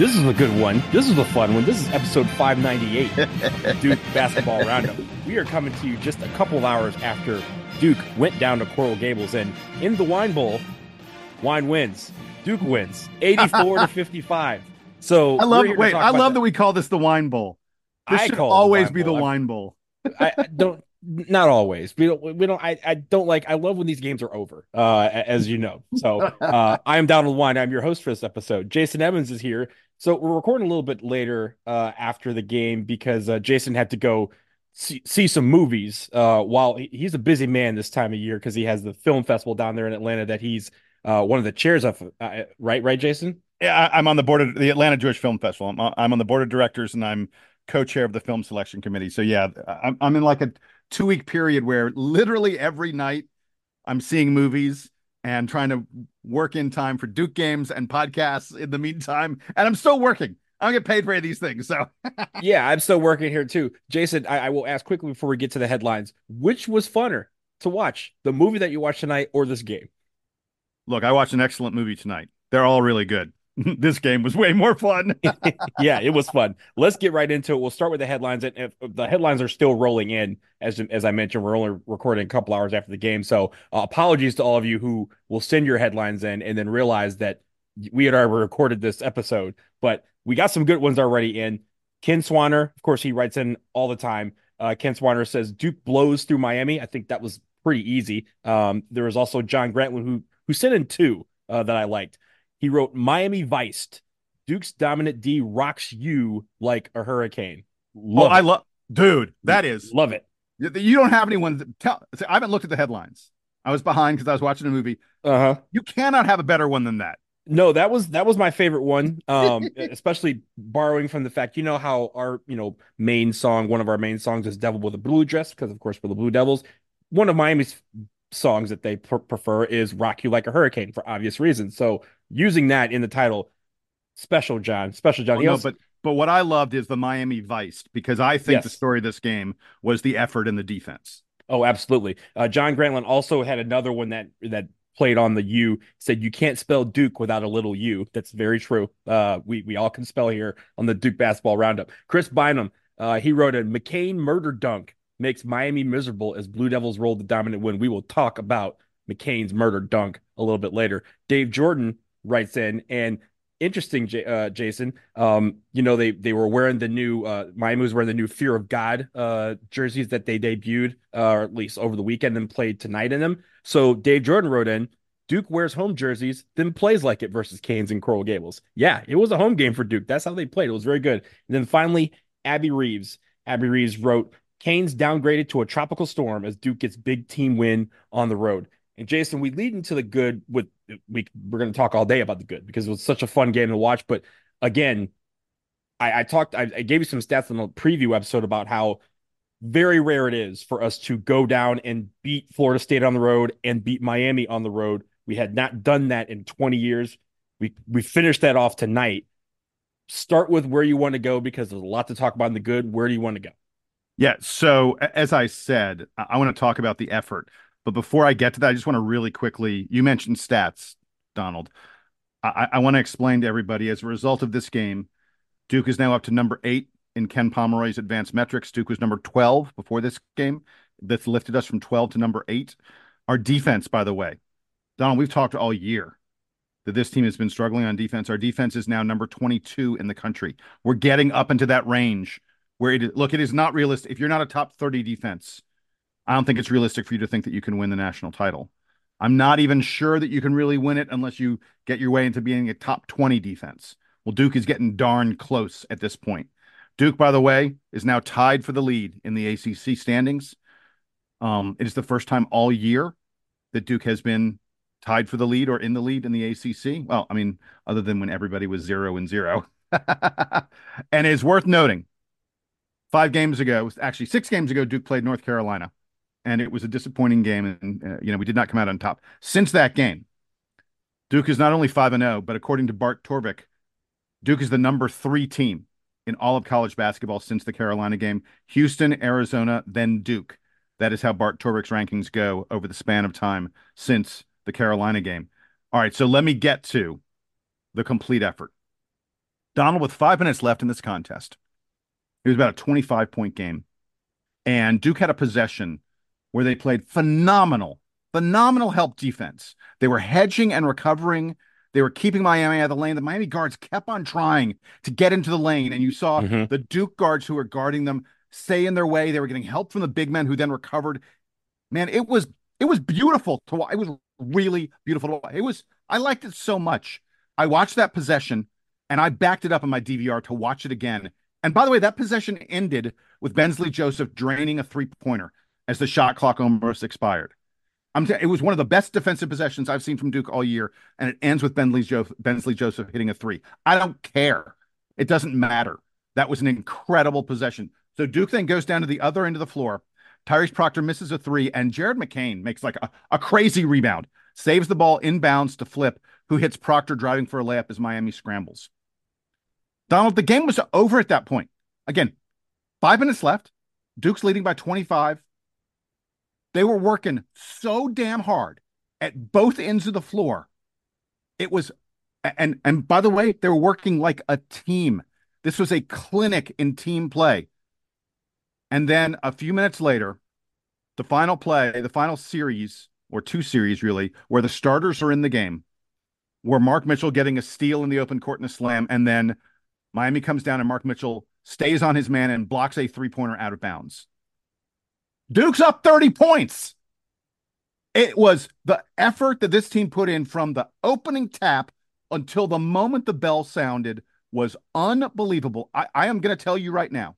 this is a good one. This is a fun one. This is episode 598, Duke Basketball Roundup. We are coming to you just a couple of hours after Duke went down to Coral Gables, and in the Wine Bowl, Wine wins. Duke wins, 84 to 55. So I love. Wait, I love that. that we call this the Wine Bowl. This I should always be the Wine Bowl. I, I don't not always. We don't. We don't. I, I don't like. I love when these games are over. Uh, as you know. So uh, I am Donald Wine. I'm your host for this episode. Jason Evans is here. So we're recording a little bit later uh, after the game because uh, Jason had to go see, see some movies. Uh, while he's a busy man this time of year because he has the film festival down there in Atlanta that he's uh, one of the chairs of. Uh, right, right, Jason. Yeah, I, am on the board of the Atlanta Jewish Film Festival. I'm, I'm on the board of directors and I'm co-chair of the film selection committee. So yeah, I'm, I'm in like a two week period where literally every night I'm seeing movies and trying to work in time for Duke games and podcasts in the meantime. And I'm still working. I don't get paid for any of these things. So, yeah, I'm still working here too. Jason, I, I, will ask quickly before we get to the headlines which was funner to watch, the movie that you watched tonight or this game? Look, I watched an excellent movie tonight. They're all really good. this game was way more fun. yeah, it was fun. Let's get right into it. We'll start with the headlines. And if the headlines are still rolling in, as as I mentioned, we're only recording a couple hours after the game. So uh, apologies to all of you who will send your headlines in and then realize that we had already recorded this episode, but we got some good ones already in. Ken Swanner, of course, he writes in all the time. Uh, Ken Swanner says Duke blows through Miami. I think that was pretty easy. Um, there was also John Grantland who who sent in two uh, that I liked. He wrote Miami Viced. Duke's dominant D rocks you like a hurricane. Love oh, I love, dude. That is love it. You don't have anyone tell. I haven't looked at the headlines. I was behind because I was watching a movie. Uh huh. You cannot have a better one than that. No, that was that was my favorite one. Um, especially borrowing from the fact you know how our you know main song, one of our main songs is "Devil with a Blue Dress" because of course we're the Blue Devils. One of Miami's songs that they pr- prefer is "Rock You Like a Hurricane" for obvious reasons. So using that in the title, special John, special John. Well, no, but but what I loved is the Miami Vice because I think yes. the story of this game was the effort in the defense. Oh, absolutely. Uh, John Grantland also had another one that that played on the U. Said you can't spell Duke without a little U. That's very true. Uh, we we all can spell here on the Duke basketball roundup. Chris Bynum, uh, he wrote a McCain murder dunk makes Miami miserable as Blue Devils roll the dominant win. We will talk about McCain's murder dunk a little bit later. Dave Jordan writes in and interesting, uh, Jason. Um, you know they they were wearing the new uh, Miami was wearing the new Fear of God uh, jerseys that they debuted, uh, or at least over the weekend, and played tonight in them. So Dave Jordan wrote in. Duke wears home jerseys, then plays like it versus Canes and Coral Gables. Yeah, it was a home game for Duke. That's how they played. It was very good. And then finally, Abby Reeves. Abby Reeves wrote, Canes downgraded to a tropical storm as Duke gets big team win on the road. And Jason, we lead into the good with we we're going to talk all day about the good because it was such a fun game to watch. But again, I, I talked, I, I gave you some stats in the preview episode about how very rare it is for us to go down and beat Florida State on the road and beat Miami on the road. We had not done that in 20 years. We we finished that off tonight. Start with where you want to go because there's a lot to talk about in the good. Where do you want to go? Yeah. So as I said, I want to talk about the effort. But before I get to that, I just want to really quickly, you mentioned stats, Donald. I, I want to explain to everybody as a result of this game, Duke is now up to number eight in Ken Pomeroy's advanced metrics. Duke was number 12 before this game. That's lifted us from 12 to number eight. Our defense, by the way, Donald, we've talked all year that this team has been struggling on defense. Our defense is now number 22 in the country. We're getting up into that range where it look, it is not realistic. If you're not a top 30 defense, I don't think it's realistic for you to think that you can win the national title. I'm not even sure that you can really win it unless you get your way into being a top 20 defense. Well, Duke is getting darn close at this point. Duke, by the way, is now tied for the lead in the ACC standings. Um, it is the first time all year that Duke has been tied for the lead or in the lead in the ACC. Well, I mean, other than when everybody was zero and zero. and it's worth noting five games ago, actually six games ago, Duke played North Carolina, and it was a disappointing game, and uh, you know we did not come out on top. Since that game, Duke is not only five and zero, oh, but according to Bart Torvik, Duke is the number three team in all of college basketball since the Carolina game. Houston, Arizona, then Duke. That is how Bart Torvik's rankings go over the span of time since the Carolina game. All right, so let me get to the complete effort. Donald, with five minutes left in this contest, it was about a 25 point game. And Duke had a possession where they played phenomenal, phenomenal help defense. They were hedging and recovering. They were keeping Miami out of the lane. The Miami guards kept on trying to get into the lane. And you saw mm-hmm. the Duke guards who were guarding them stay in their way. They were getting help from the big men who then recovered. Man, it was it was beautiful to watch. It was really beautiful to watch. It was I liked it so much. I watched that possession and I backed it up on my DVR to watch it again. And by the way, that possession ended with Bensley Joseph draining a three pointer as the shot clock almost expired. T- it was one of the best defensive possessions I've seen from Duke all year, and it ends with Bensley, jo- Bensley Joseph hitting a three. I don't care. It doesn't matter. That was an incredible possession. So Duke then goes down to the other end of the floor. Tyrese Proctor misses a three, and Jared McCain makes like a, a crazy rebound, saves the ball inbounds to Flip, who hits Proctor driving for a layup as Miami scrambles. Donald, the game was over at that point. Again, five minutes left. Duke's leading by 25. They were working so damn hard at both ends of the floor. It was, and and by the way, they were working like a team. This was a clinic in team play. And then a few minutes later, the final play, the final series, or two series really, where the starters are in the game, where Mark Mitchell getting a steal in the open court and a slam, and then Miami comes down and Mark Mitchell stays on his man and blocks a three pointer out of bounds. Duke's up 30 points. It was the effort that this team put in from the opening tap until the moment the bell sounded was unbelievable. I, I am going to tell you right now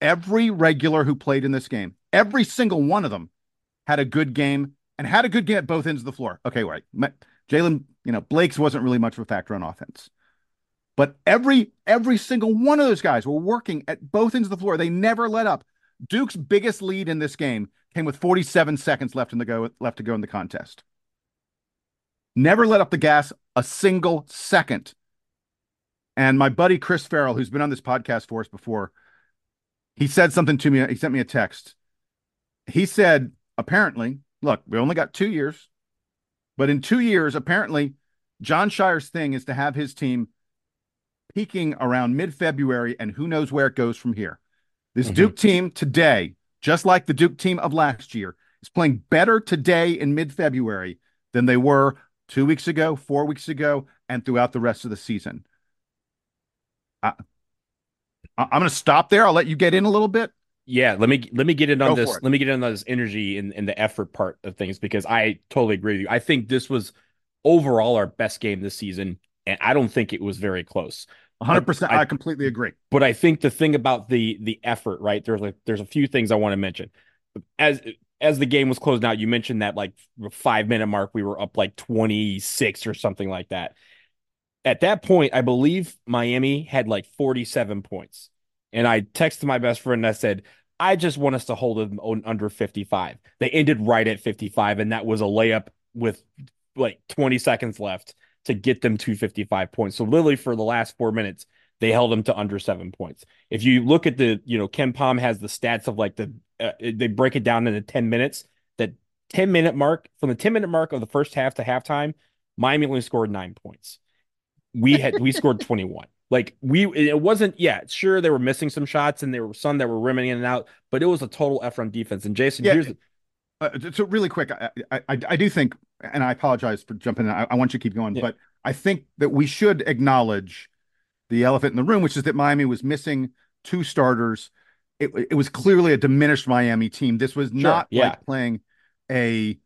every regular who played in this game, every single one of them had a good game and had a good game at both ends of the floor. Okay, right. Jalen, you know, Blake's wasn't really much of a factor on offense. But every every single one of those guys were working at both ends of the floor. They never let up. Duke's biggest lead in this game came with 47 seconds left in the go left to go in the contest. Never let up the gas a single second. And my buddy Chris Farrell, who's been on this podcast for us before, he said something to me. He sent me a text. He said, apparently, look, we only got two years, but in two years, apparently, Jon Scheyer's thing is to have his team peaking around mid February, and who knows where it goes from here. This mm-hmm. Duke team today, just like the Duke team of last year, is playing better today in mid February than they were two weeks ago, four weeks ago, and throughout the rest of the season. I, I'm going to stop there. I'll let you get in a little bit. Yeah, let me let me get in on Go this. Let me get in on this energy and, and the effort part of things because I totally agree with you. I think this was overall our best game this season, and I don't think it was very close. 100 percent I, I completely agree. But I think the thing about the the effort, right? There's like there's a few things I want to mention. As as the game was closing out, you mentioned that like five minute mark, we were up like 26 or something like that. At that point, I believe Miami had like 47 points. And I texted my best friend and I said, I just want us to hold them under 55. They ended right at 55, and that was a layup with like 20 seconds left to get them to 55 points. So literally for the last four minutes, they held them to under seven points. If you look at the, you know, KenPom has the stats of like the, uh, they break it down into 10 minutes. That 10 minute mark from the 10 minute mark of the first half to halftime, Miami only scored nine points. We had, we scored 21. Like we, it wasn't, yeah, sure, they were missing some shots and there were some that were rimming in and out, but it was a total effort on defense. And Jason, yeah, here's, uh, so really quick, I, I, I do think, and I apologize for jumping in. I, I want you to keep going, yeah. but I think that we should acknowledge the elephant in the room, which is that Miami was missing two starters. It, it was clearly a diminished Miami team. This was sure, not yeah. like playing a.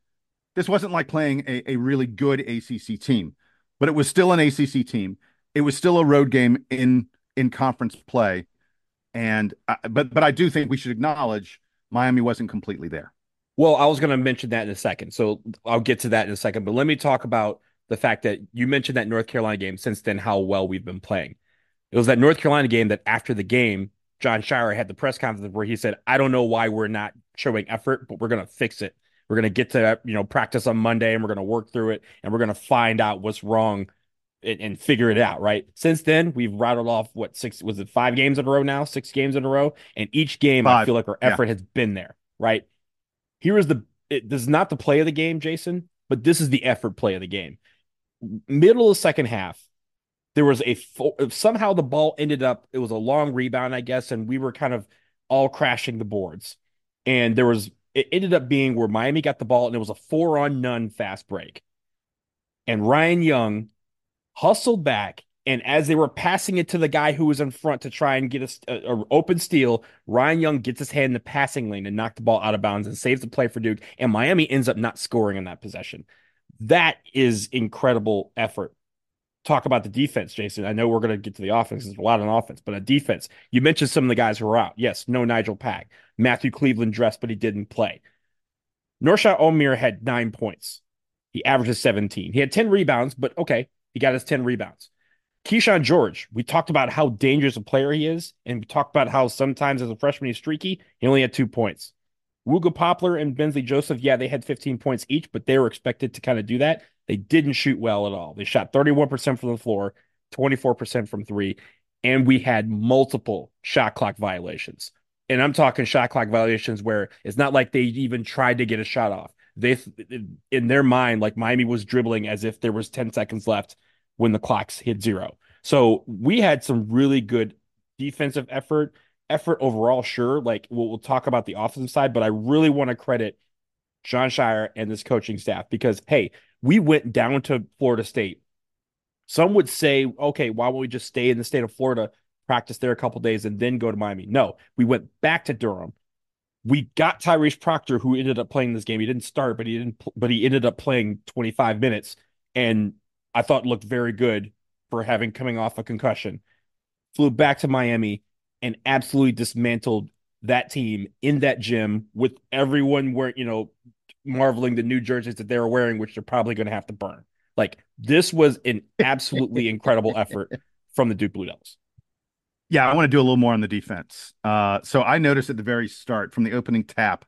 This wasn't like playing a, a really good ACC team, but it was still an ACC team. It was still a road game in in conference play, and uh, but but I do think we should acknowledge Miami wasn't completely there. Well, I was going to mention that in a second. So I'll get to that in a second. But let me talk about the fact that you mentioned that North Carolina game since then, how well we've been playing. It was that North Carolina game that after the game, Jon Scheyer had the press conference where he said, I don't know why we're not showing effort, but we're going to fix it. We're going to get to, you know, practice on Monday and we're going to work through it and we're going to find out what's wrong and, and, figure it out, right? Since then, we've rattled off what six was it five games in a row now, six games in a row, and each game five. I feel like our effort yeah. has been there, right? Here is the it, this is not the play of the game, Jason, but this is the effort play of the game. Middle of the second half, there was a somehow the ball ended up it was a long rebound, I guess, and we were kind of all crashing the boards. And there was it ended up being where Miami got the ball and it was a four on none fast break. And Ryan Young hustled back and as they were passing it to the guy who was in front to try and get a, a, a, open steal, Ryan Young gets his hand in the passing lane and knocked the ball out of bounds and saves the play for Duke. And Miami ends up not scoring in that possession. That is incredible effort. Talk about the defense, Jason. I know we're going to get to the offense. There's a lot on offense, but a defense. You mentioned some of the guys who are out. Yes, no Nijel Pack. Matthew Cleveland dressed, but he didn't play. Norchad Omier had nine points. He averages 17. He had 10 rebounds, but okay, he got his 10 rebounds. Kyshawn George, we talked about how dangerous a player he is, and we talked about how sometimes as a freshman he's streaky. He only had two points. Wooga Poplar and Bensley Joseph, yeah, they had 15 points each, but they were expected to kind of do that. They didn't shoot well at all. They shot 31% from the floor, 24% from three, and we had multiple shot clock violations. And I'm talking shot clock violations where it's not like they even tried to get a shot off. They, in their mind, like Miami was dribbling as if there was 10 seconds left when the clocks hit zero. So we had some really good defensive effort, effort overall, sure. Like we'll, we'll talk about the offensive side, but I really want to credit Jon Scheyer and this coaching staff because, hey, we went down to Florida State. Some would say, okay, why won't we just stay in the state of Florida, practice there a couple days, and then go to Miami? No, we went back to Durham. We got Tyrese Proctor, who ended up playing this game. He didn't start, but he didn't. But he ended up playing 25 minutes, and I thought looked very good for having coming off a concussion. Flew back to Miami and absolutely dismantled that team in that gym with everyone wearing, you know, marveling the new jerseys that they were wearing, which they're probably going to have to burn. Like this was an absolutely incredible effort from the Duke Blue Devils. Yeah, I want to do a little more on the defense. Uh, so I noticed at the very start, from the opening tap,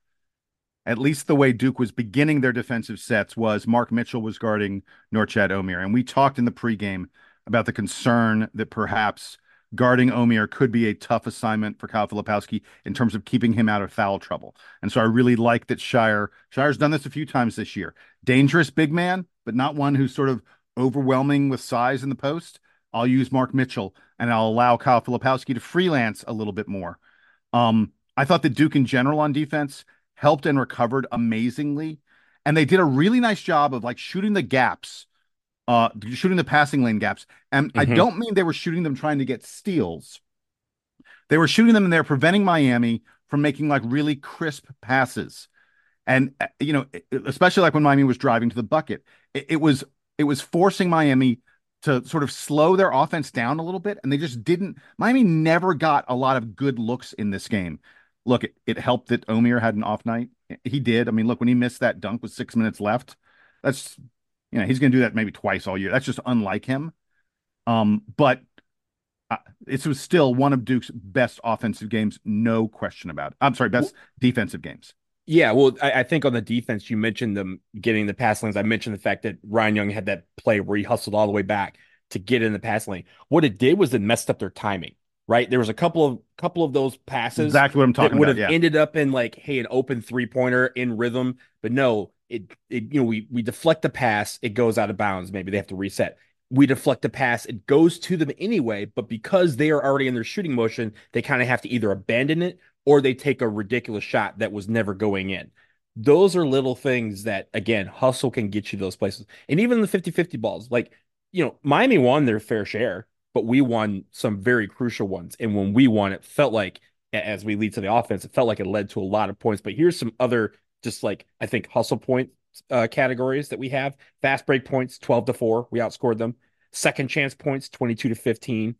at least the way Duke was beginning their defensive sets was Mark Mitchell was guarding Norchad Omier. And we talked in the pregame about the concern that perhaps guarding Omier could be a tough assignment for Kyle Filipowski in terms of keeping him out of foul trouble. And so I really like that Scheyer, Scheyer's done this a few times this year. Dangerous big man, but not one who's sort of overwhelming with size in the post. I'll use Mark Mitchell and I'll allow Kyle Filipowski to freelance a little bit more. Um, I thought that Duke in general on defense helped and recovered amazingly. And they did a really nice job of like shooting the gaps uh, shooting the passing lane gaps. And mm-hmm. I don't mean they were shooting them trying to get steals. They were shooting them and they're preventing Miami from making like really crisp passes. And uh, you know, especially like when Miami was driving to the bucket, it, it was it was forcing Miami to sort of slow their offense down a little bit, and they just didn't. Miami never got a lot of good looks in this game. Look, it, it helped that Omier had an off night. He did. I mean, look, when he missed that dunk with six minutes left, that's you know, he's going to do that maybe twice all year. That's just unlike him. Um, but uh, it was still one of Duke's best offensive games, no question about it. I'm sorry, best well, defensive games. Yeah, well, I, I, think on the defense, you mentioned them getting the pass lanes. I mentioned the fact that Ryan Young had that play where he hustled all the way back to get in the pass lane. What it did was it messed up their timing. Right, there was a couple of couple of those passes exactly what I'm talking that would have yeah. ended up in like, hey, an open three pointer in rhythm, but no, it, it you know we we deflect the pass, it goes out of bounds. Maybe they have to reset. We deflect the pass, it goes to them anyway, but because they are already in their shooting motion, they kind of have to either abandon it or they take a ridiculous shot that was never going in. Those are little things that again, hustle can get you those places. And even the 50-50 balls, like you know, Miami won their fair share, but we won some very crucial ones. And when we won, it felt like as we lead to the offense, it felt like it led to a lot of points. But here's some other just like I think hustle point uh, categories that we have. Fast break points, 12 to 4. We outscored them. Second chance points, 22 to 15.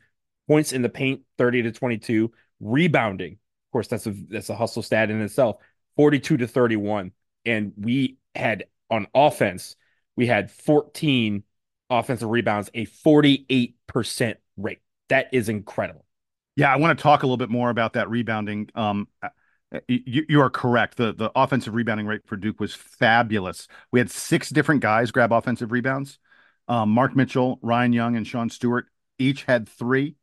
Points in the paint, 30 to 22. Rebounding, of course, that's a that's a hustle stat in itself, 42 to 31. And we had on offense, we had 14 offensive rebounds, a 48% rate. That is incredible. Yeah, I want to talk a little bit more about that rebounding. Um, you, you are correct. The the offensive rebounding rate for Duke was fabulous. We had six different guys grab offensive rebounds. Um, Mark Mitchell, Ryan Young, and Sean Stewart each had three.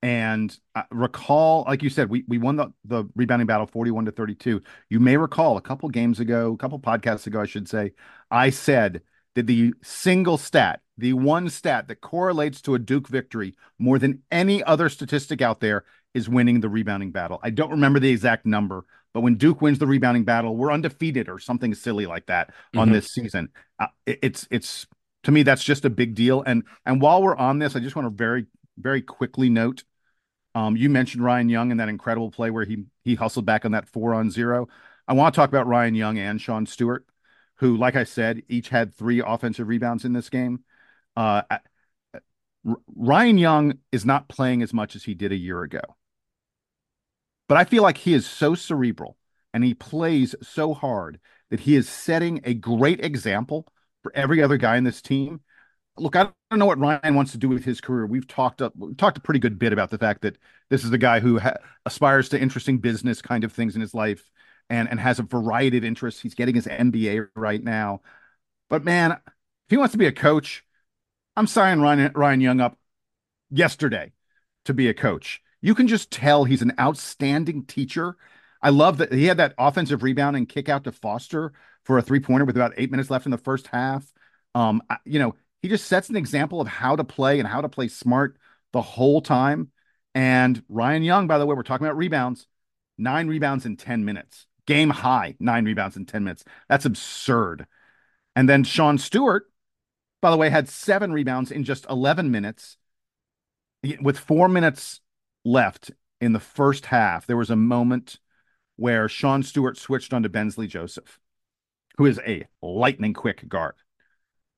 And I recall, like you said, we we won the, the rebounding battle 41 to 32. You may recall a couple games ago, a couple podcasts ago, I should say, I said that the single stat, the one stat that correlates to a Duke victory more than any other statistic out there is winning the rebounding battle. I don't remember the exact number, but when Duke wins the rebounding battle, we're undefeated or something silly like that mm-hmm. on this season. Uh, it, it's it's to me that's just a big deal. And and while we're on this, I just want to very very quickly note. Um, you mentioned Ryan Young and that incredible play where he he hustled back on that four on zero. I want to talk about Ryan Young and Sean Stewart, who, like I said, each had three offensive rebounds in this game. Uh, Ryan Young is not playing as much as he did a year ago. But I feel like he is so cerebral and he plays so hard that he is setting a great example for every other guy in this team. Look, I don't know what Ryan wants to do with his career. We've talked up, we've talked a pretty good bit about the fact that this is the guy who ha- aspires to interesting business kind of things in his life and and has a variety of interests. He's getting his MBA right now. But man, if he wants to be a coach, I'm signing Ryan, Ryan Young up yesterday to be a coach. You can just tell he's an outstanding teacher. I love that he had that offensive rebound and kick out to Foster for a three pointer with about eight minutes left in the first half. Um, you know, he just sets an example of how to play and how to play smart the whole time. And Ryan Young, by the way, we're talking about rebounds, nine rebounds in 10 minutes, game high, nine rebounds in 10 minutes. That's absurd. And then Sean Stewart, by the way, had seven rebounds in just 11 minutes. With four minutes left in the first half, there was a moment where Sean Stewart switched onto Bensley Joseph, who is a lightning quick guard.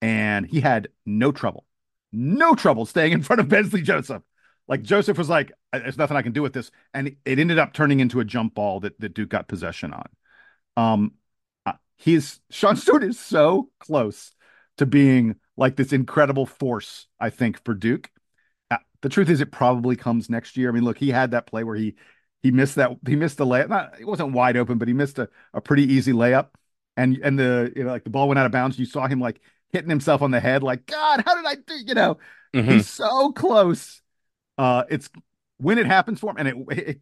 And he had no trouble, no trouble staying in front of Bensley Joseph. Like Joseph was like, there's nothing I can do with this. And it ended up turning into a jump ball that, that Duke got possession on. Um, uh, he's Sean Stewart is so close to being like this incredible force, I think, for Duke. Uh, the truth is, it probably comes next year. I mean, look, he had that play where he he missed that he missed the layup. Not, it wasn't wide open, but he missed a, a pretty easy layup. And and the you know like the ball went out of bounds. You saw him like hitting himself on the head, like God, how did I do? You know, mm-hmm. he's so close. Uh, it's when it happens for him, and it, it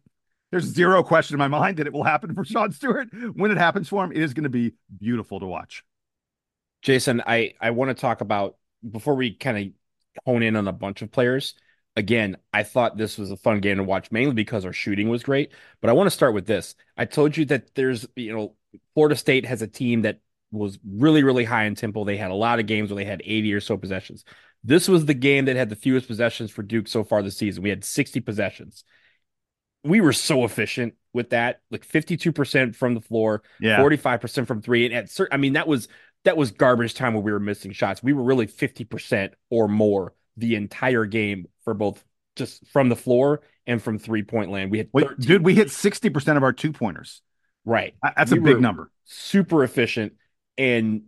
there's zero question in my mind that it will happen for Sean Stewart. When it happens for him, it is going to be beautiful to watch. Jason, I I want to talk about before we kind of hone in on a bunch of players. Again, I thought this was a fun game to watch mainly because our shooting was great. But I want to start with this. I told you that there's, you know, Florida State has a team that was really, really high in tempo. They had a lot of games where they had 80 or so possessions. This was the game that had the fewest possessions for Duke so far this season. We had 60 possessions. We were so efficient with that, like 52% from the floor, Yeah. 45% from three. And at certain, I mean, that was that was garbage time when we were missing shots. We were really 50% or more the entire game for both just from the floor and from three point land. We had Wait, 13 dude, we hit 60% of our two pointers. right. That's We a big number. Super efficient. And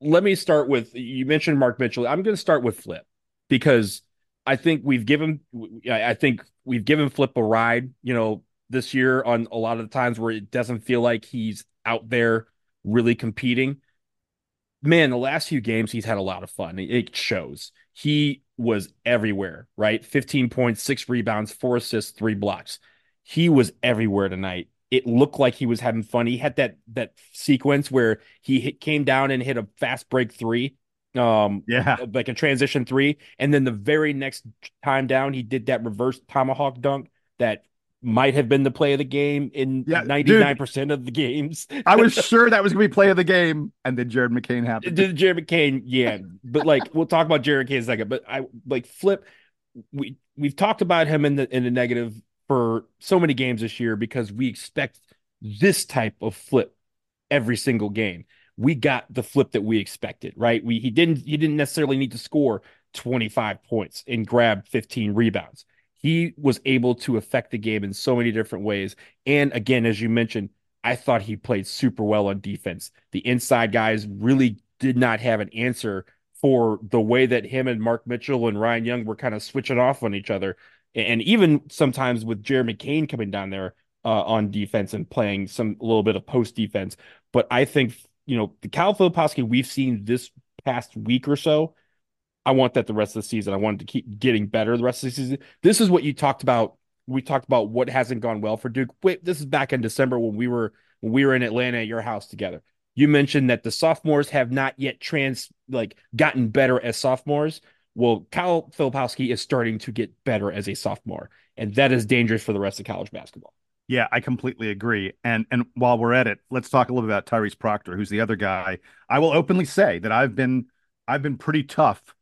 let me start with you mentioned Mark Mitchell. I'm going to start with Flip because I think we've given I think we've given Flip a ride, you know, this year on a lot of the times where it doesn't feel like he's out there really competing. Man, the last few games he's had a lot of fun. It- shows. He was everywhere, right? 15 points, six rebounds, four assists, three blocks. He was everywhere tonight. It looked like he was having fun. He had that that sequence where he hit, came down and hit a fast break three, um, Yeah. like a transition three, and then the very next time down, he did that reverse tomahawk dunk that might have been the play of the game in Yeah, 99% of the games. I was sure that was going to be play of the game. And then Jared McCain happened. Did Jared McCain, yeah, but like we'll talk about Jared McCain in a second. But I like Flip. We we've talked about him in the in the negative for so many games this year because we expect this type of flip every single game. We got the flip that we expected, right? We he didn't he didn't necessarily need to score 25 points and grab 15 rebounds. He was able to affect the game in so many different ways. And again, as you mentioned, I thought he played super well on defense. The inside guys really did not have an answer for the way that him and Mark Mitchell and Ryan Young were kind of switching off on each other. And even sometimes with Jeremy Kane coming down there uh, on defense and playing some a little bit of post defense. But I think, you know, the Cal Filipowski we've seen this past week or so, I want that the rest of the season. I wanted to keep getting better the rest of the season. This is what you talked about. We talked about what hasn't gone well for Duke. Wait, this is back in December when we were when we were in Atlanta at your house together. You mentioned that the sophomores have not yet trans like gotten better as sophomores. Well, Kyle Filipowski is starting to get better as a sophomore, and that is dangerous for the rest of college basketball. Yeah, I completely agree. And and while we're at it, let's talk a little bit about Tyrese Proctor, who's the other guy. I will openly say that I've been I've been pretty tough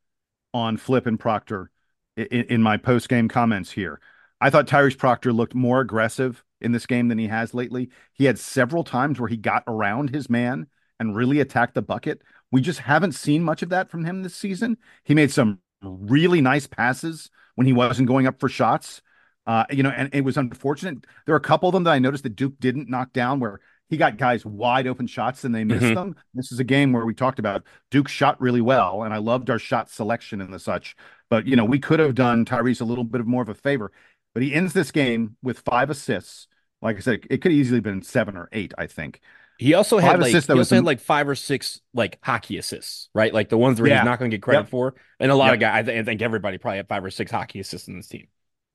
on Flip and Proctor in, in my post game comments here. I thought Tyrese Proctor looked more aggressive in this game than he has lately. He had several times where he got around his man and really attacked the bucket. We just haven't seen much of that from him this season. He made some really nice passes when he wasn't going up for shots. Uh, you know, and it was unfortunate. There are a couple of them that I noticed that Duke didn't knock down where he got guys wide open shots and they missed Mhm. them. This is a game where we talked about Duke shot really well, and I loved our shot selection and the such. But you know, we could have done Tyrese a little bit of more of a favor. But he ends this game with five assists. Like I said, it could easily have been seven or eight, I think. He also Five had like assists, he also had like five or six like hockey assists, right? Like the ones where Yeah. he's not going to get credit Yep. for. And a lot Yep. of guys, I, th- I think everybody probably had five or six hockey assists in this team.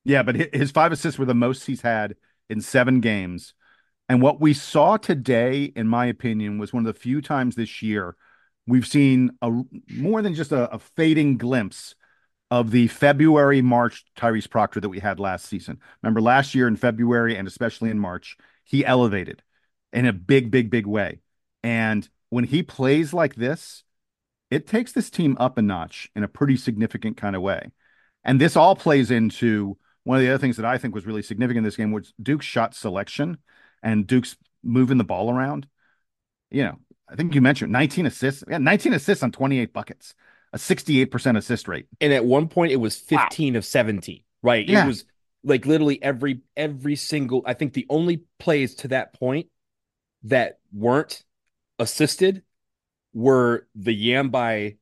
Yeah, but his five assists were the most he's had in seven games. And what we saw today, in my opinion, was one of the few times this year we've seen a more than just a, a fading glimpse of the February March Tyrese Proctor that we had last season. Remember last year in February and especially in March, he elevated in a big, big, big way. And when he plays like this, it takes this team up a notch in a pretty significant kind of way. And this all plays into one of the other things that I think was really significant in this game was Duke's shot selection and Duke's moving the ball around. You know, I think you mentioned 19 assists. Yeah, 19 assists on 28 buckets, a 68% assist rate. And at one point, it was Wow. 15 of 17, right? Yeah. It was like literally every every single. I think the only plays to that point that weren't assisted were the yam by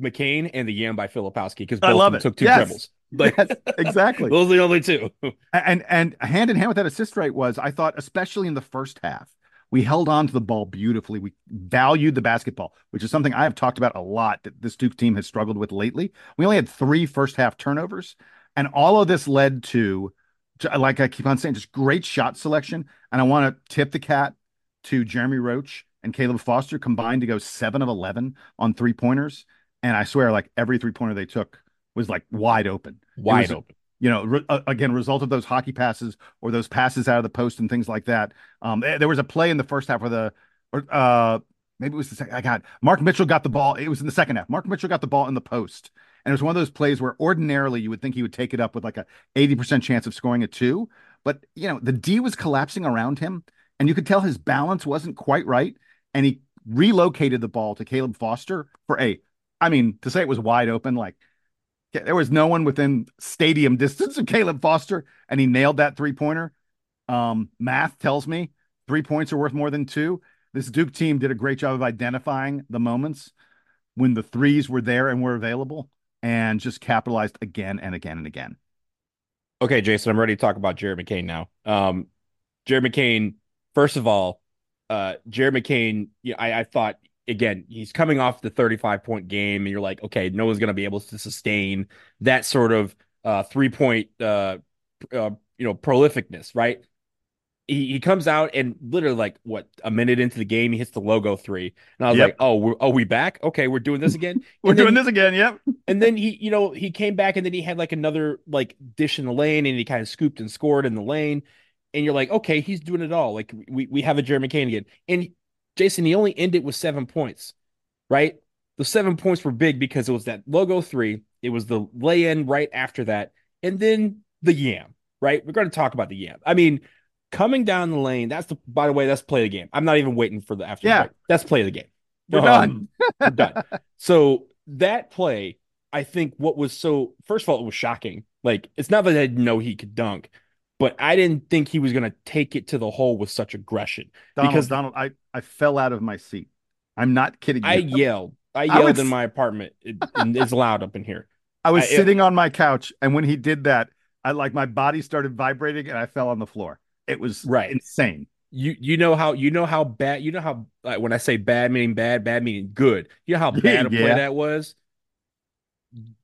McCain and the yam by Filipowski because I both love of it. took two Yes. dribbles. Like Yes, exactly. those are the only two. and and hand in hand with that assist rate was I thought especially in the first half we held on to the ball beautifully we valued the basketball which is something I have talked about a lot that this Duke team has struggled with lately we only had three first half turnovers and all of this led to like I keep on saying just great shot selection and I want to tip the cat to Jeremy Roach and Caleb Foster combined to go 7 of 11 on three pointers and I swear like every three pointer they took was like wide open Wide was- open. you know, re- uh, again, result of those hockey passes or those passes out of the post and things like that. Um, there there was a play in the first half where the, or, uh, maybe it was the second. I got Mark Mitchell got the ball. It was in the second half. Mark Mitchell got the ball in the post. And it was one of those plays where ordinarily you would think he would take it up with like a 80% chance of scoring a two. But, you know, the D was collapsing around him and you could tell his balance wasn't quite right. And he relocated the ball to Caleb Foster for a, I mean, to say it was wide open, like there was no one within stadium distance of Caleb Foster, and he nailed that three pointer. Um, math tells me three points are worth more than two. This Duke team did a great job of identifying the moments when the threes were there and were available and just capitalized again and again and again. Okay, Jason, I'm ready to talk about Jared McCain now. Um, Jared McCain, first of all, uh, Jared McCain, you know, I, I thought again, he's coming off the 35 point game, and you're like, okay, no one's going to be able to sustain that sort of uh, three point, uh, uh, you know, prolificness, right? He, he comes out and literally like what a minute into the game, he hits the logo three, and I was yep. like, oh, we're, oh, we back? Okay, we're doing this again. we're then, doing this again. Yep. and then he, you know, he came back, and then he had like another like dish in the lane, and he kind of scooped and scored in the lane. And you're like, okay, he's doing it all. Like we we have a Jeremy Kane again, and Jason, he only ended with seven points, right? The seven points were big because it was that logo three, it was the lay in right after that, and then the yam, right? We're going to talk about the yam. I mean, coming down the lane, that's the, by the way, that's play the game. I'm not even waiting for the after. Yeah. Break. That's play the game. We're um, done. we're done. So that play, I think what was so, first of all, it was shocking. Like, it's not that I didn't know he could dunk but I didn't think he was going to take it to the hole with such aggression. Donald, because Donald, I, I fell out of my seat. I'm not kidding. You. I yelled. I yelled I was, in my apartment. It, it's loud up in here. I was I, sitting it, on my couch, and when he did that, I like my body started vibrating, and I fell on the floor. It was right. insane. You you know how you know how bad you know how like when I say bad meaning bad, bad meaning good. You know how bad yeah, a play that was.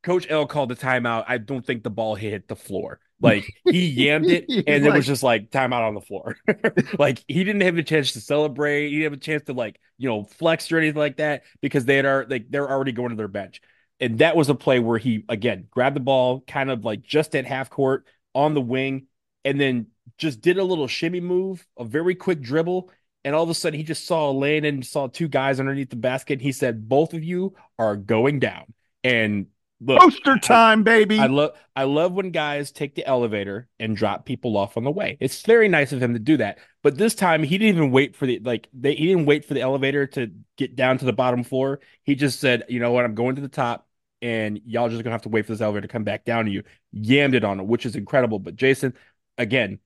Coach L called the timeout. I don't think the ball hit the floor. Like he yammed it, and like, it was just like timeout on the floor. like he didn't have a chance to celebrate. He didn't have a chance to like you know flex or anything like that because they had are like they're already going to their bench. And that was a play where he again grabbed the ball, kind of like just at half court on the wing, and then just did a little shimmy move, a very quick dribble, and all of a sudden he just saw a Lane and saw two guys underneath the basket. He said, "Both of you are going down." And Look, poster time, baby. I love I love when guys take the elevator and drop people off on the way. It's very nice of him to do that. But this time he didn't even wait for the like they he didn't wait for the elevator to get down to the bottom floor. He just said, "You know what? I'm going to the top and y'all just going to have to wait for this elevator to come back down to you." Yammed it on it, which is incredible. But Jason, again,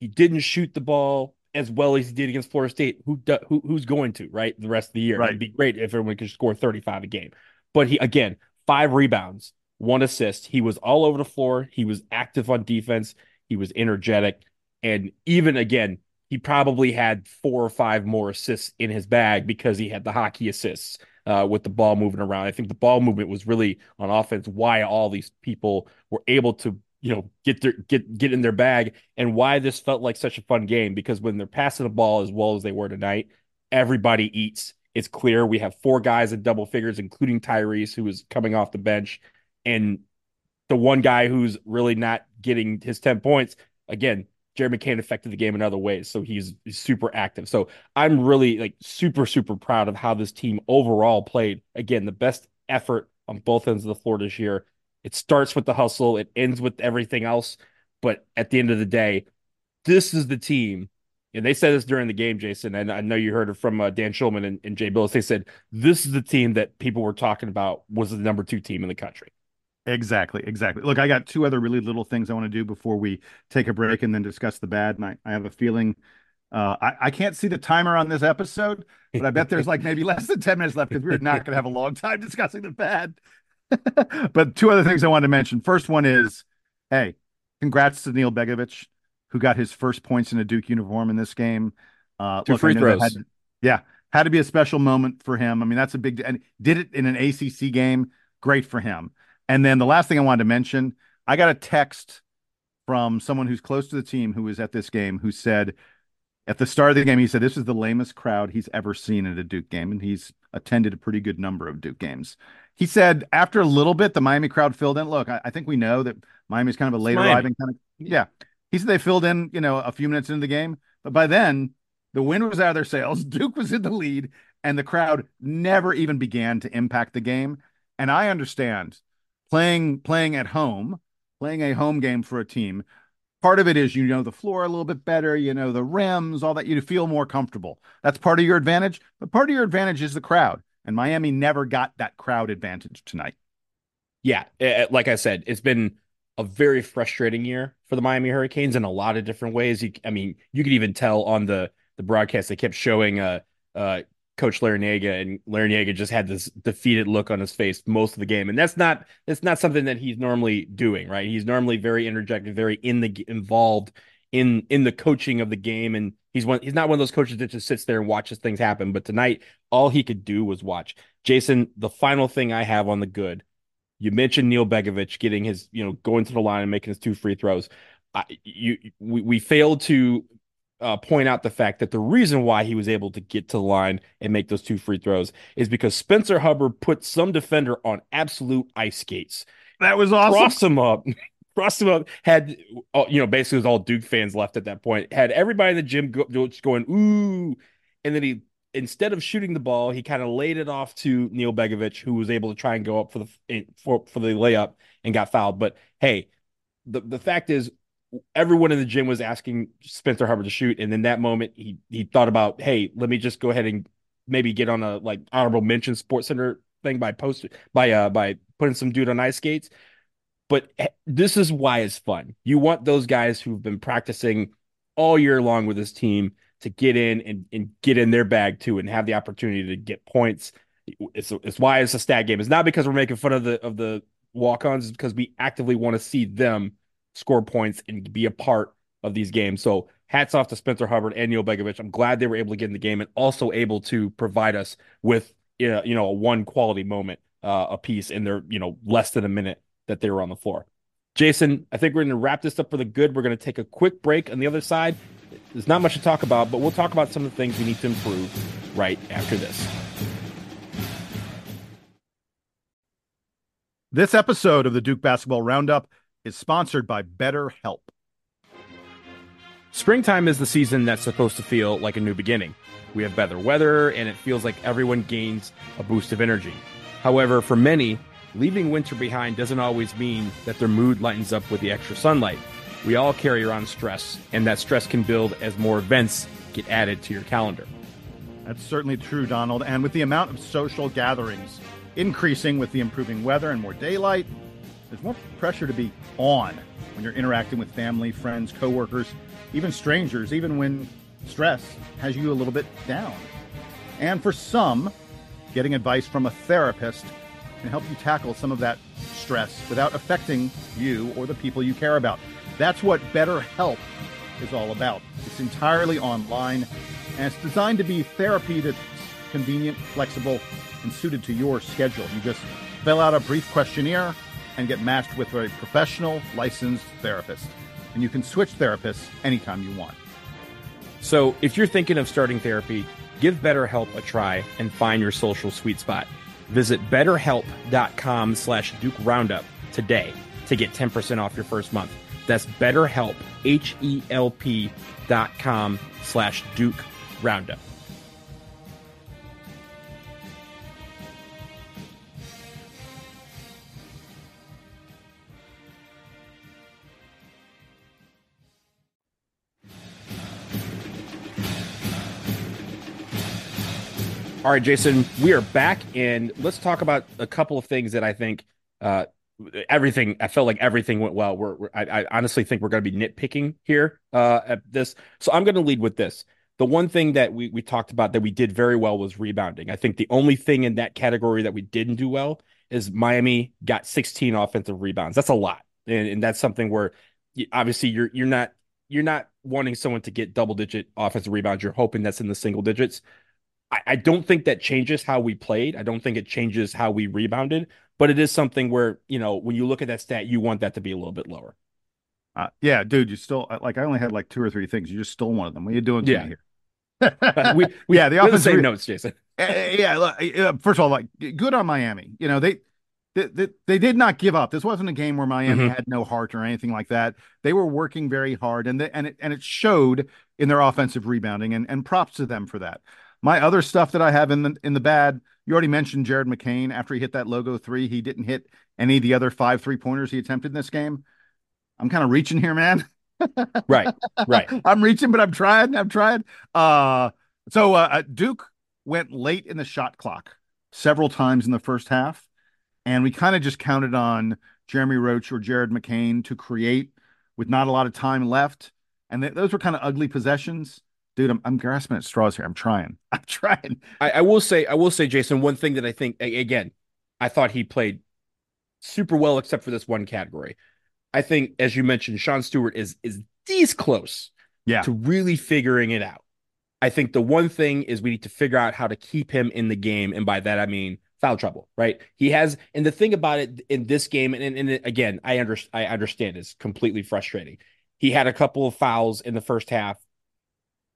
he didn't shoot the ball as well as he did against Florida State. Who who who's going to, right? The rest of the year. Right. It'd be great if everyone could score 35 a game. But he again, five rebounds, one assist. He was all over the floor. He was active on defense. He was energetic. And even again, he probably had four or five more assists in his bag because he had the hockey assists uh, with the ball moving around. I think the ball movement was really on offense why all these people were able to, you know, get their get get in their bag and why this felt like such a fun game because when they're passing the ball as well as they were tonight, everybody eats it's clear we have four guys at double figures, including Tyrese, who is coming off the bench, and the one guy who's really not getting his 10 points. Again, Jeremy McCain affected the game in other ways, so he's, he's super active. So I'm really like super, super proud of how this team overall played. Again, the best effort on both ends of the floor this year. It starts with the hustle, it ends with everything else. But at the end of the day, this is the team and they said this during the game, Jason, and I know you heard it from uh, Dan Shulman and, and Jay Bilas. They said this is the team that people were talking about was the number two team in the country. Exactly, exactly. Look, I got two other really little things I want to do before we take a break and then discuss the bad. And I, I have a feeling uh, I, I can't see the timer on this episode, but I bet there's like maybe less than 10 minutes left because we're not going to have a long time discussing the bad. but two other things I wanted to mention. First one is hey, congrats to Neal Begovich who got his first points in a Duke uniform in this game. Uh, Two look, free throws. Had, yeah, had to be a special moment for him. I mean, that's a big and did it in an ACC game. Great for him. And then the last thing I wanted to mention, I got a text from someone who's close to the team who was at this game who said at the start of the game he said this is the lamest crowd he's ever seen at a Duke game and he's attended a pretty good number of Duke games. He said after a little bit the Miami crowd filled in. Look, I, I think we know that Miami's kind of a late arriving kind of yeah. He said they filled in, you know, a few minutes into the game, but by then the wind was out of their sails. Duke was in the lead, and the crowd never even began to impact the game. And I understand playing playing at home, playing a home game for a team. Part of it is you know the floor a little bit better, you know the rims, all that. You feel more comfortable. That's part of your advantage. But part of your advantage is the crowd. And Miami never got that crowd advantage tonight. Yeah, like I said, it's been a very frustrating year for the Miami Hurricanes in a lot of different ways. You, I mean, you could even tell on the the broadcast they kept showing uh uh Coach Larrañaga, and Larrañaga just had this defeated look on his face most of the game, and that's not that's not something that he's normally doing, right? He's normally very interjected, very in the involved in in the coaching of the game, and he's one he's not one of those coaches that just sits there and watches things happen. But tonight, all he could do was watch. Jason, the final thing I have on the good you mentioned Neal Begovich getting his, you know, going to the line and making his two free throws. I, you, we, we failed to uh, point out the fact that the reason why he was able to get to the line and make those two free throws is because Spencer Hubbard put some defender on absolute ice skates. That was awesome. Cross him up. Cross him up. Had, uh, you know, basically was all Duke fans left at that point. Had everybody in the gym go, just going, ooh. And then he instead of shooting the ball, he kind of laid it off to Neal Begovich, who was able to try and go up for the for for the layup and got fouled. But hey, the the fact is, everyone in the gym was asking Spencer Hubbard to shoot, and in that moment, he he thought about, hey, let me just go ahead and maybe get on a like honorable mention Sports Center thing by post by uh by putting some dude on ice skates. But eh, this is why it's fun. You want those guys who've been practicing all year long with this team to get in and, and get in their bag too and have the opportunity to get points. It's, it's why it's a stat game. It's not because we're making fun of the of the walk-ons, it's because we actively want to see them score points and be a part of these games. So hats off to Spencer Hubbard and Neal Begovich. I'm glad they were able to get in the game and also able to provide us with you know a one quality moment uh, a piece in their you know less than a minute that they were on the floor. Jason, I think we're going to wrap this up for the good. We're going to take a quick break on the other side. There's not much to talk about, but we'll talk about some of the things we need to improve right after this. This episode of the Duke Basketball Roundup is sponsored by BetterHelp. Springtime is the season that's supposed to feel like a new beginning. We have better weather, and it feels like everyone gains a boost of energy. However, for many, leaving winter behind doesn't always mean that their mood lightens up with the extra sunlight. We all carry around stress, and that stress can build as more events get added to your calendar. That's certainly true, Donald. And with the amount of social gatherings increasing with the improving weather and more daylight, there's more pressure to be on when you're interacting with family, friends, coworkers, even strangers, even when stress has you a little bit down. And for some, getting advice from a therapist can help you tackle some of that stress without affecting you or the people you care about. That's what BetterHelp is all about. It's entirely online and it's designed to be therapy that's convenient, flexible, and suited to your schedule. You just fill out a brief questionnaire and get matched with a professional, licensed therapist. And you can switch therapists anytime you want. So if you're thinking of starting therapy, give BetterHelp a try and find your social sweet spot. Visit betterhelp.com slash Duke Roundup today to get 10% off your first month. That's BetterHelp, H-E-L-P dot com slash Duke Roundup. All right, Jason, we are back, and let's talk about a couple of things that I think uh, everything i felt like everything went well. We're, we're I, I, honestly think we're going to be nitpicking here uh, at this. So i'm going to lead with this. The one thing that we, we talked about that we did very well was rebounding. I think the only thing in that category that we didn't do well is miami got 16 offensive rebounds. That's a lot. And, and that's something where obviously you're you're not you're not wanting someone to get double digit offensive rebounds. You're hoping that's in the single digits I, I don't think that changes how we played. I don't think it changes how we rebounded, but it is something where, you know, when you look at that stat, you want that to be a little bit lower. Uh, yeah, dude, you still like I only had like two or three things. You just stole one of them. What are you doing yeah. here? we, we, yeah, the offensive re- notes, Jason. uh, yeah, look, first of all, like good on Miami. You know they, they, they, they did not give up. This wasn't a game where Miami mm-hmm. had no heart or anything like that. They were working very hard, and they, and it and it showed in their offensive rebounding. And and props to them for that. My other stuff that I have in the in the bad, you already mentioned Jared McCain. After he hit that logo three, he didn't hit any of the other five three pointers he attempted in this game. I'm kind of reaching here, man. right, right. I'm reaching, but I'm trying. I'm trying. Uh, so uh, uh, Duke went late in the shot clock several times in the first half, and we kind of just counted on Jeremy Roach or Jared McCain to create with not a lot of time left, and th- those were kind of ugly possessions. Dude, I'm, I'm grasping at straws here. I'm trying. I'm trying. I, I will say, I will say, Jason, one thing that I think again, I thought he played super well, except for this one category. I think, as you mentioned, Sean Stewart is is these close yeah. to really figuring it out. I think the one thing is we need to figure out how to keep him in the game. And by that, I mean foul trouble, right? He has, and the thing about it in this game, and, and, and again, I, under, I understand it's completely frustrating. He had a couple of fouls in the first half,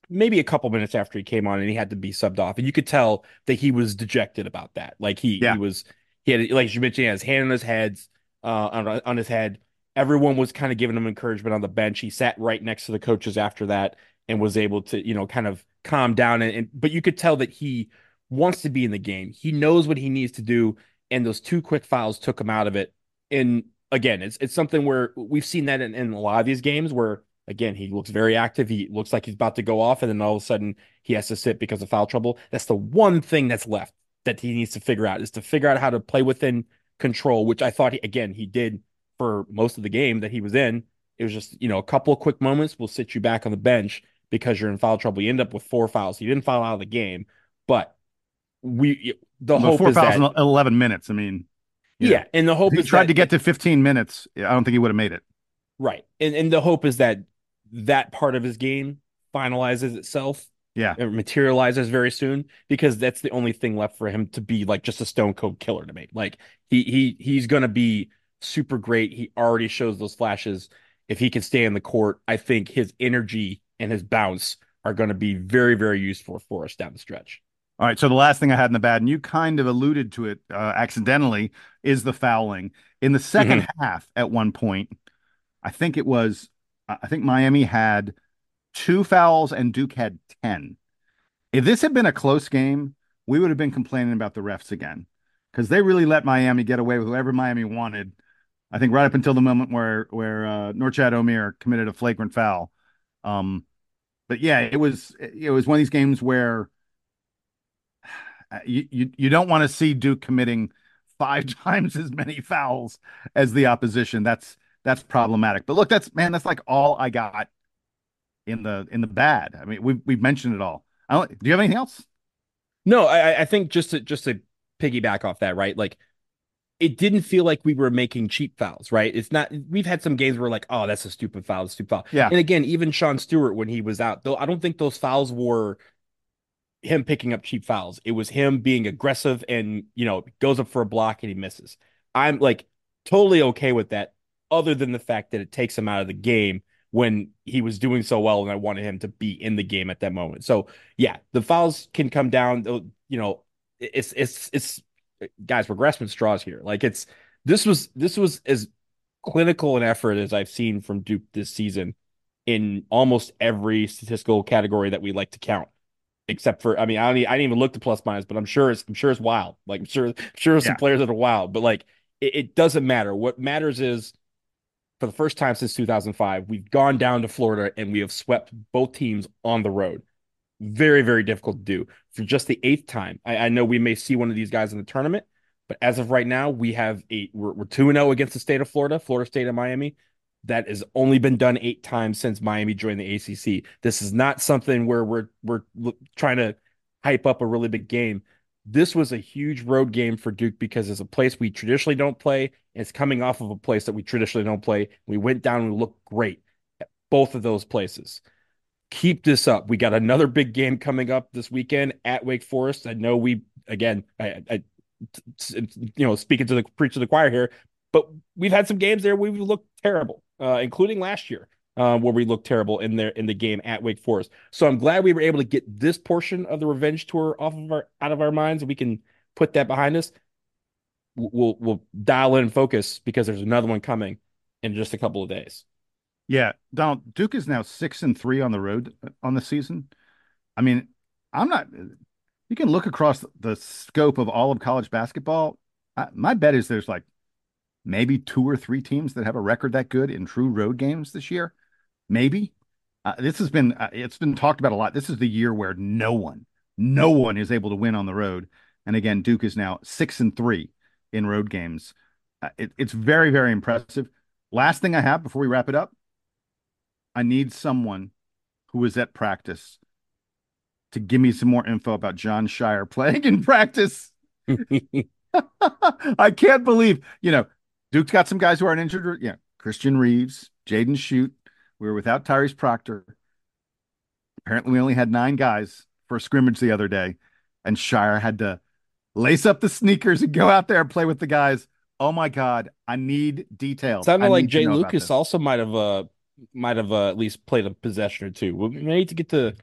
maybe a couple minutes after he came on, and he had to be subbed off. And you could tell that he was dejected about that. Like he, yeah. he was, he had, like you mentioned, he had his hand on his heads, uh, on, on his head everyone was kind of giving him encouragement on the bench. He sat right next to the coaches after that and was able to, you know, kind of calm down. And, and, but you could tell that he wants to be in the game. He knows what he needs to do. And those two quick fouls took him out of it. And again, it's it's something where we've seen that in, in a lot of these games where again he looks very active. He looks like he's about to go off, and then all of a sudden he has to sit because of foul trouble. That's the one thing that's left that he needs to figure out is to figure out how to play within control, which I thought he, again he did for most of the game that he was in. It was just, you know, a couple of quick moments will sit you back on the bench because you're in foul trouble. You end up with four fouls. He didn't foul out of the game, but we the hope four is fouls that, in 11 minutes. I mean, yeah, yeah and the hope he is tried that, to get to 15 minutes. I don't think he would have made it. Right, and and the hope is that that part of his game finalizes itself. Yeah, it materializes very soon because that's the only thing left for him to be like just a stone cold killer to me. Like he he he's gonna be super great. He already shows those flashes. If he can stay in the court, I think his energy and his bounce are going to be very, very useful for us down the stretch. All right. So the last thing I had in the bad, and you kind of alluded to it uh, accidentally, is the fouling. In the 2nd mm-hmm. half, at one point, I think it was, I think Miami had two fouls and Duke had 10. If this had been a close game, we would have been complaining about the refs again because they really let Miami get away with whoever Miami wanted I think right up until the moment where where uh, Norchad Omier committed a flagrant foul. Um, but yeah, it was it was one of these games where you you, you don't want to see Duke committing five times as many fouls as the opposition. That's that's problematic. But look, that's man, that's like all I got in the in the bad. I mean, we've we've mentioned it all. I don't, do you have anything else? No, I, I think just to just to piggyback off that, right? Like it didn't feel like we were making cheap fouls, right? It's not. We've had some games where like, oh, that's a stupid foul, a stupid foul. Yeah. And again, even Sean Stewart when he was out, though, I don't think those fouls were him picking up cheap fouls. It was him being aggressive and you know goes up for a block and he misses. I'm like totally okay with that, other than the fact that it takes him out of the game when he was doing so well, and I wanted him to be in the game at that moment. So yeah, the fouls can come down. You know, it's it's it's guys, we're grasping straws here. Like it's this was this was as clinical an effort as I've seen from Duke this season in almost every statistical category that we like to count. Except for, I mean, I don't, I didn't even look to plus minus, but I'm sure it's, I'm sure it's wild. Like, I'm sure, I'm sure some yeah. players that are wild, but like, it, it doesn't matter. What matters is, for the first time since 2005, we've gone down to Florida and we have swept both teams on the road. Very very difficult to do. For just the eighth time I, I, know we may see one of these guys in the tournament but as of right now we have eight we're, we're 2-0 against the state of florida florida state and miami. That has only been done eight times since miami joined the acc this is not something where we're we're trying to hype up a really big game this was a huge road game for duke because it's a place we traditionally don't play it's coming off of a place that we traditionally don't play we went down and we looked great at both of those places keep this up. We got another big game coming up this weekend at Wake Forest. I know we again, I, I you know, speaking to the preach to the choir here, but we've had some games there we've looked terrible, uh, including last year. Uh, where we looked terrible in there in the game at Wake Forest. So I'm glad we were able to get this portion of the revenge tour off of our out of our minds. We can put that behind us. We'll we'll dial in focus because there's another one coming in just a couple of days. Yeah, Donald Duke is now six and three on the road on the season. I mean, I'm not. you can look across the scope of all of college basketball. I, my bet is there's like maybe two or three teams that have a record that good in true road games this year. Maybe. Uh, this has been uh, it's been talked about a lot. This is the year where no one, no one is able to win on the road. And again, Duke is now six and three in road games. Uh, it, it's very very impressive. Last thing I have before we wrap it up, I need someone who was at practice to give me some more info about Jon Scheyer playing in practice. I can't believe, you know, Duke's got some guys who aren't injured. Yeah, Christian Reeves, Jaden Schutt. We were without Tyrese Proctor. Apparently, we only had nine guys for a scrimmage the other day, and Scheyer had to lace up the sneakers and go out there and play with the guys. Oh my God, I need details. Sounded I like Jai Lucas also might have uh might have uh, at least played a possession or two. We need to get the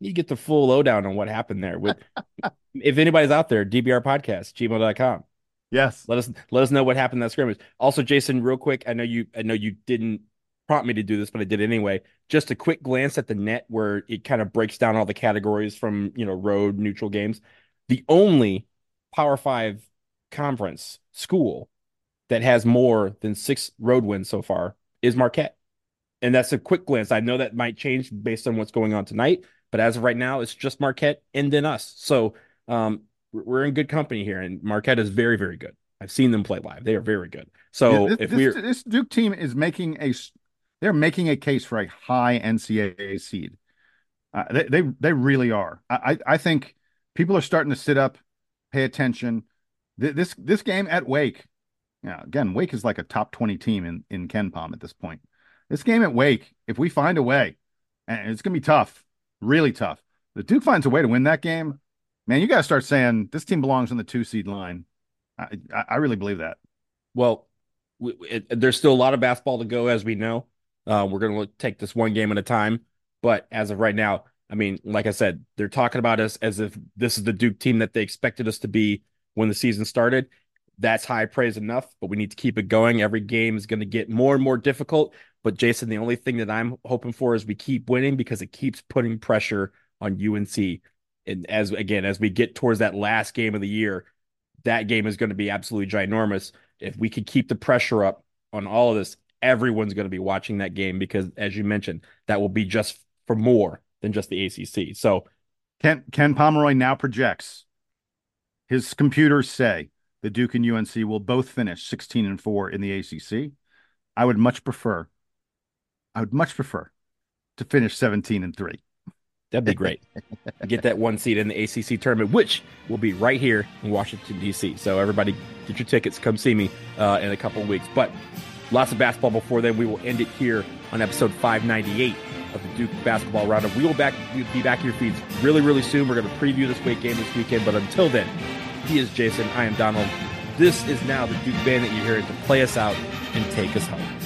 need to get the full lowdown on what happened there. With if anybody's out there, DBR podcast, gmail.com. Yes. Let us let us know what happened in that scrimmage. Also, Jason, real quick, I know you I know you didn't prompt me to do this, but I did anyway. Just a quick glance at the net where it kind of breaks down all the categories from you know road neutral games. The only Power Five conference school that has more than six road wins so far is Marquette. And that's a quick glance. I know that might change based on what's going on tonight, but as of right now, it's just Marquette and then us. So um, we're in good company here, and Marquette is very, very good. I've seen them play live; they are very good. So this, if this, we're this Duke team is making a they're making a case for a high NCAA seed. Uh, they, they they really are. I I think people are starting to sit up, pay attention. This this game at Wake, yeah. Again, Wake is like a top twenty team in in KenPom at this point. This game at Wake, if we find a way, and it's gonna be tough, really tough. The Duke finds a way to win that game, man, you got to start saying this team belongs on the two seed line. I, I really believe that. Well, we, it, there's still a lot of basketball to go, as we know. Uh, we're going to take this one game at a time. But as of right now, I mean, like I said, they're talking about us as if this is the Duke team that they expected us to be when the season started. That's high praise enough, but we need to keep it going. Every game is going to get more and more difficult. But Jason, the only thing that I'm hoping for is we keep winning because it keeps putting pressure on UNC. And as again, as we get towards that last game of the year, that game is going to be absolutely ginormous. If we could keep the pressure up on all of this, everyone's going to be watching that game because, as you mentioned, that will be just for more than just the ACC. So, Ken Ken Pomeroy now projects his computers say the Duke and UNC will both finish 16 and 4 in the ACC. I would much prefer I would much prefer to finish 17 and 3. That'd be great. get that one seat in the ACC tournament, which will be right here in Washington, D.C. So, everybody, get your tickets. Come see me uh, in a couple of weeks. But lots of basketball before then. We will end it here on episode 598 of the Duke Basketball Roundup. We will back be back in your feeds really, really soon. We're going to preview this Wake game this weekend. But until then, he is Jason. I am Donald. This is now the Duke band that you're hearing to play us out and take us home.